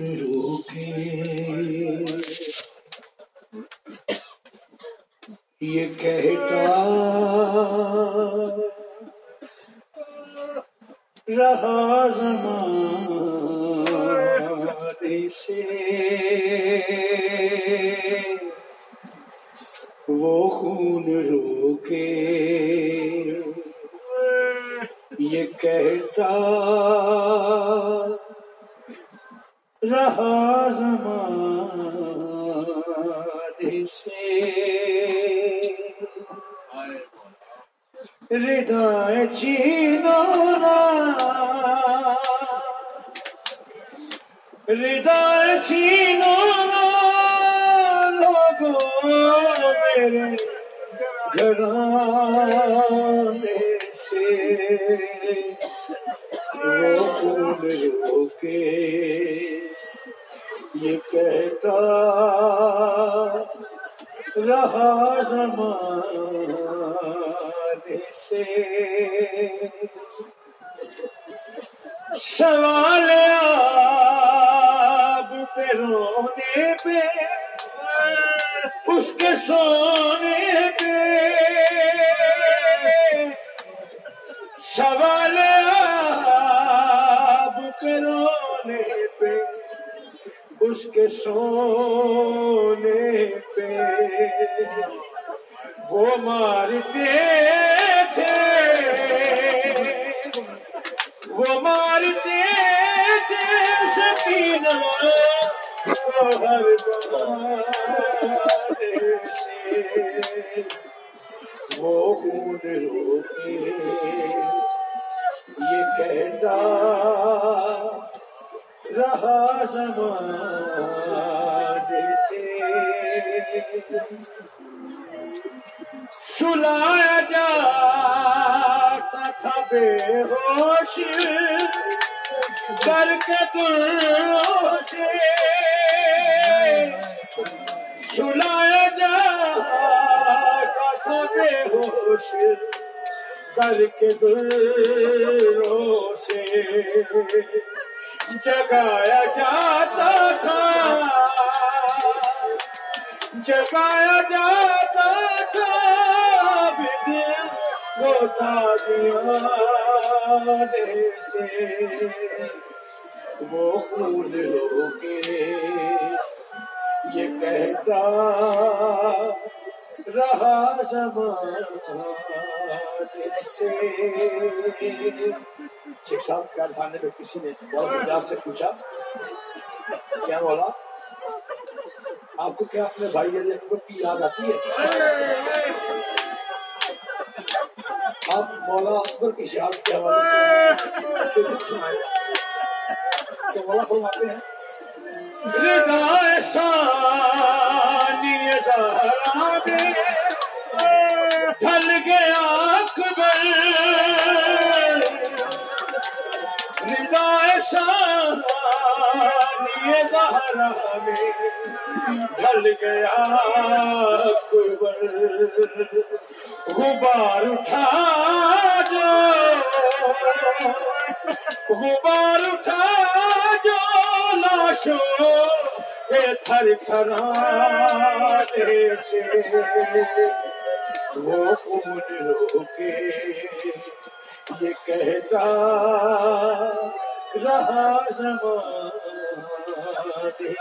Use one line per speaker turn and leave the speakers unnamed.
روکے یہ کہتا رہا زمانے سے۔ وہ خون روکے۔ یہ کہتا رہا زمانے سے ہردائے چینو ہردائے چینو لوگوں میرے گھرانے سے وہ خون روکے یہ کہتا، رہا زمانے سے۔ سوال آب پہ رونے پہ، اس کے سونے پہ۔ سوال آب پہ رونے پہ اس کے سونے پہ۔ وہ مارتے تھے۔ وہ مارتے تھے سکینہ ہر سے وہ خون روکے یہ کہتا رہا زمانے سے سلایا جاتا تھا بے ہوش کر کے دلوں سے سلایا جاتا تھا بے ہوش کر کے دلوں سے جگایا جاتا تھا جگایا جاتا تھا سے وہ خون رو کے یہ کہتا رہا زمانے سے شیخ صاحب کیا تھانے میں کسی نے بہت مزاج سے پوچھا، کیا بولا؟ آپ کو کیا اپنے بھائی علی اکبر کی یاد آتی ہے؟ آپ مولا اکبر کی شہادت کے حوالے سے سنائے تو مولا فرماتے ہیں رضا ثانی زہرا میں ڈھل گیا اکبر غبار اٹھا جو غبار اٹھا جو لاشوں کے تھر تھرانے سے وہ خون روکے یہ کہتا رہا زمانے Thank you.